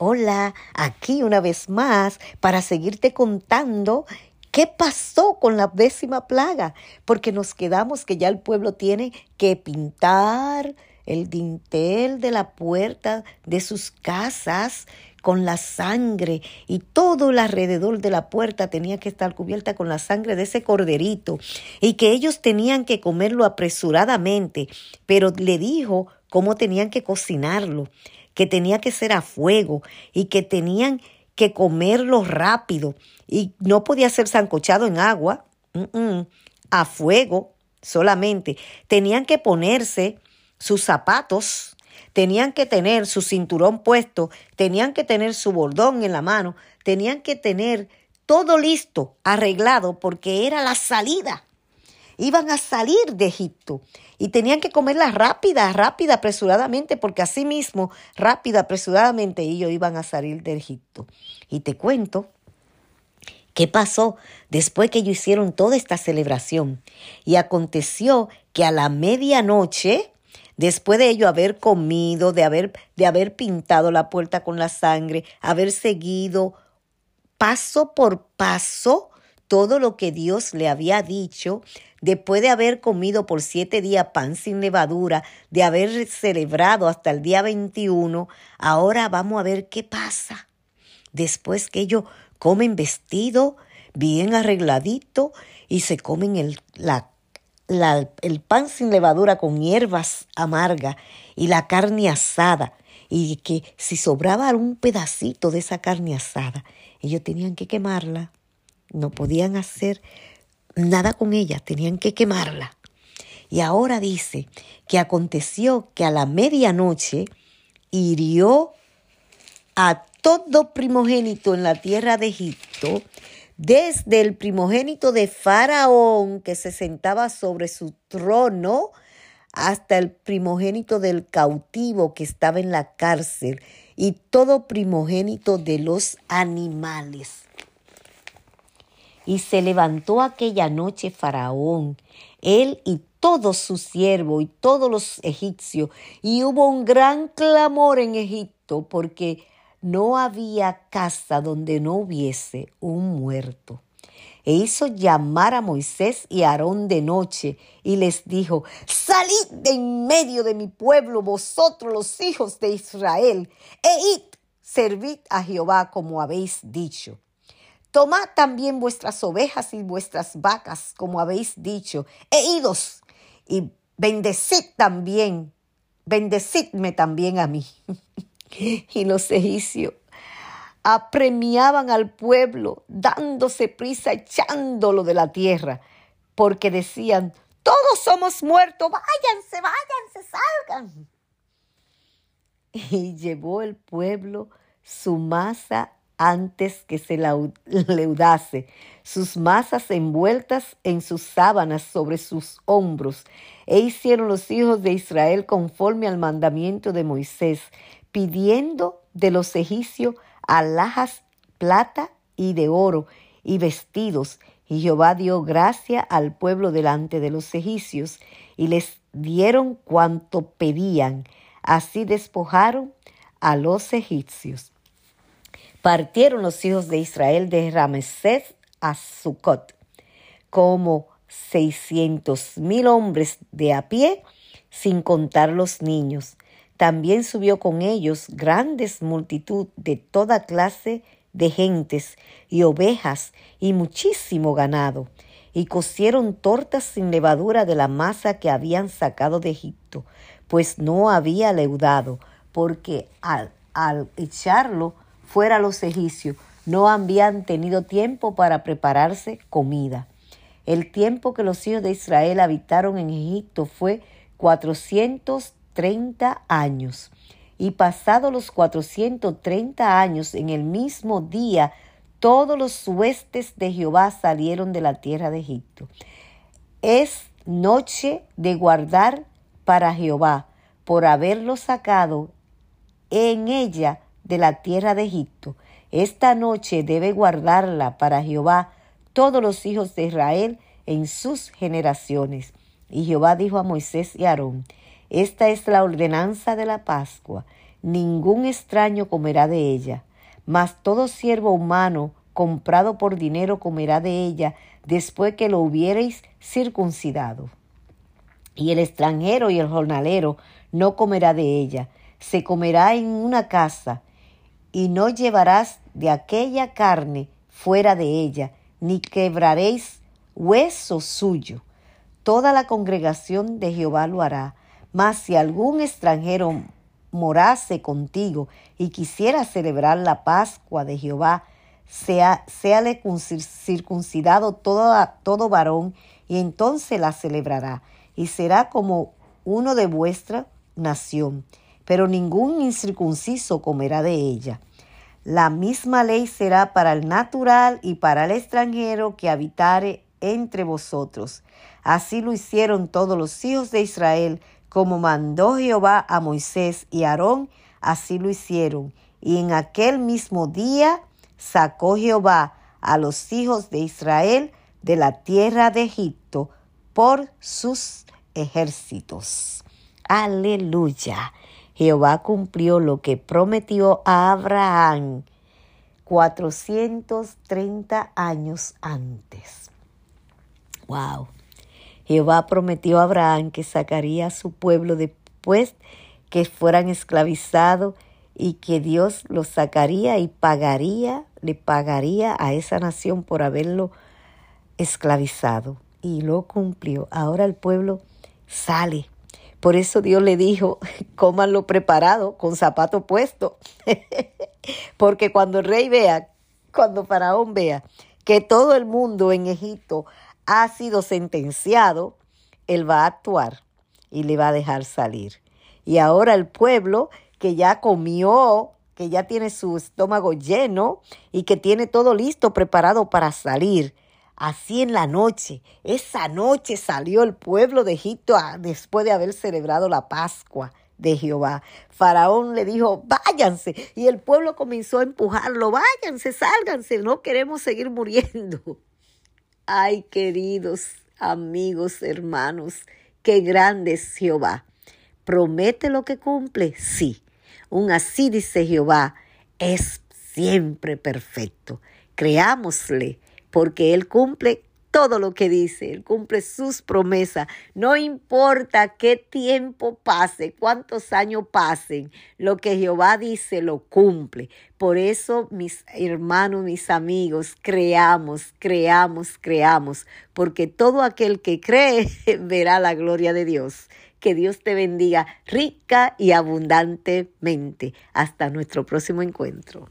Hola, aquí una vez más para seguirte contando qué pasó con la décima plaga, porque nos quedamos que ya el pueblo tiene que pintar el dintel de la puerta de sus casas con la sangre y todo el alrededor de la puerta tenía que estar cubierta con la sangre de ese corderito y que ellos tenían que comerlo apresuradamente, pero le dijo cómo tenían que cocinarlo que tenía que ser a fuego y que tenían que comerlo rápido y no podía ser zancochado en agua, a fuego solamente. Tenían que ponerse sus zapatos, tenían que tener su cinturón puesto, tenían que tener su bordón en la mano, tenían que tener todo listo, arreglado, porque era la salida iban a salir de Egipto y tenían que comerla rápida, rápida, apresuradamente, porque así mismo, rápida, apresuradamente, ellos iban a salir de Egipto. Y te cuento qué pasó después que ellos hicieron toda esta celebración. Y aconteció que a la medianoche, después de ello haber comido, de haber, de haber pintado la puerta con la sangre, haber seguido paso por paso todo lo que Dios le había dicho, después de haber comido por siete días pan sin levadura, de haber celebrado hasta el día 21, ahora vamos a ver qué pasa. Después que ellos comen vestido, bien arregladito, y se comen el, pan sin levadura con hierbas amargas y la carne asada, y que si sobraba algún pedacito de esa carne asada, ellos tenían que quemarla no podían hacer nada con ella, tenían que quemarla. Y ahora dice que aconteció que a la medianoche hirió a todo primogénito en la tierra de Egipto, desde el primogénito de Faraón que se sentaba sobre su trono, hasta el primogénito del cautivo que estaba en la cárcel, y todo primogénito de los animales. Y se levantó aquella noche Faraón, él y todos sus siervos y todos los egipcios, y hubo un gran clamor en Egipto porque no había casa donde no hubiese un muerto. E hizo llamar a Moisés y a Aarón de noche y les dijo, salid de en medio de mi pueblo vosotros los hijos de Israel, e id, servid a Jehová como habéis dicho. Tomad también vuestras ovejas y vuestras vacas, como habéis dicho, e idos y bendecid también, bendecidme también a mí. y los egipcios apremiaban al pueblo, dándose prisa, echándolo de la tierra, porque decían, todos somos muertos, váyanse, váyanse, salgan. Y llevó el pueblo su masa antes que se leudase, sus masas envueltas en sus sábanas sobre sus hombros. E hicieron los hijos de Israel conforme al mandamiento de Moisés, pidiendo de los egipcios alhajas, plata y de oro, y vestidos. Y Jehová dio gracia al pueblo delante de los egipcios, y les dieron cuanto pedían. Así despojaron a los egipcios partieron los hijos de Israel de Ramesés a Sucot, como seiscientos mil hombres de a pie, sin contar los niños. También subió con ellos grandes multitud de toda clase de gentes y ovejas y muchísimo ganado, y cocieron tortas sin levadura de la masa que habían sacado de Egipto, pues no había leudado, porque al, al echarlo fuera los egipcios, no habían tenido tiempo para prepararse comida. El tiempo que los hijos de Israel habitaron en Egipto fue 430 años. Y pasados los 430 años, en el mismo día, todos los huestes de Jehová salieron de la tierra de Egipto. Es noche de guardar para Jehová, por haberlo sacado en ella de la tierra de Egipto. Esta noche debe guardarla para Jehová todos los hijos de Israel en sus generaciones. Y Jehová dijo a Moisés y Aarón, Esta es la ordenanza de la Pascua. ningún extraño comerá de ella, mas todo siervo humano comprado por dinero comerá de ella después que lo hubiereis circuncidado. Y el extranjero y el jornalero no comerá de ella, se comerá en una casa, y no llevarás de aquella carne fuera de ella, ni quebraréis hueso suyo. Toda la congregación de Jehová lo hará. Mas si algún extranjero morase contigo y quisiera celebrar la Pascua de Jehová, sea, séale circuncidado todo, todo varón, y entonces la celebrará, y será como uno de vuestra nación, pero ningún incircunciso comerá de ella. La misma ley será para el natural y para el extranjero que habitare entre vosotros. Así lo hicieron todos los hijos de Israel, como mandó Jehová a Moisés y Aarón, así lo hicieron. Y en aquel mismo día sacó Jehová a los hijos de Israel de la tierra de Egipto por sus ejércitos. Aleluya. Jehová cumplió lo que prometió a Abraham 430 años antes. Wow. Jehová prometió a Abraham que sacaría a su pueblo después que fueran esclavizados y que Dios los sacaría y pagaría, le pagaría a esa nación por haberlo esclavizado. Y lo cumplió. Ahora el pueblo sale. Por eso Dios le dijo, cómanlo preparado, con zapato puesto. Porque cuando el rey vea, cuando Faraón vea que todo el mundo en Egipto ha sido sentenciado, él va a actuar y le va a dejar salir. Y ahora el pueblo que ya comió, que ya tiene su estómago lleno y que tiene todo listo, preparado para salir. Así en la noche, esa noche salió el pueblo de Egipto después de haber celebrado la Pascua de Jehová. Faraón le dijo, váyanse. Y el pueblo comenzó a empujarlo, váyanse, sálganse, no queremos seguir muriendo. Ay, queridos amigos, hermanos, qué grande es Jehová. ¿Promete lo que cumple? Sí. Un así dice Jehová, es siempre perfecto. Creámosle, porque Él cumple todo lo que dice, Él cumple sus promesas. No importa qué tiempo pase, cuántos años pasen, lo que Jehová dice lo cumple. Por eso, mis hermanos, mis amigos, creamos, creamos, creamos, porque todo aquel que cree verá la gloria de Dios. Que Dios te bendiga rica y abundantemente. Hasta nuestro próximo encuentro.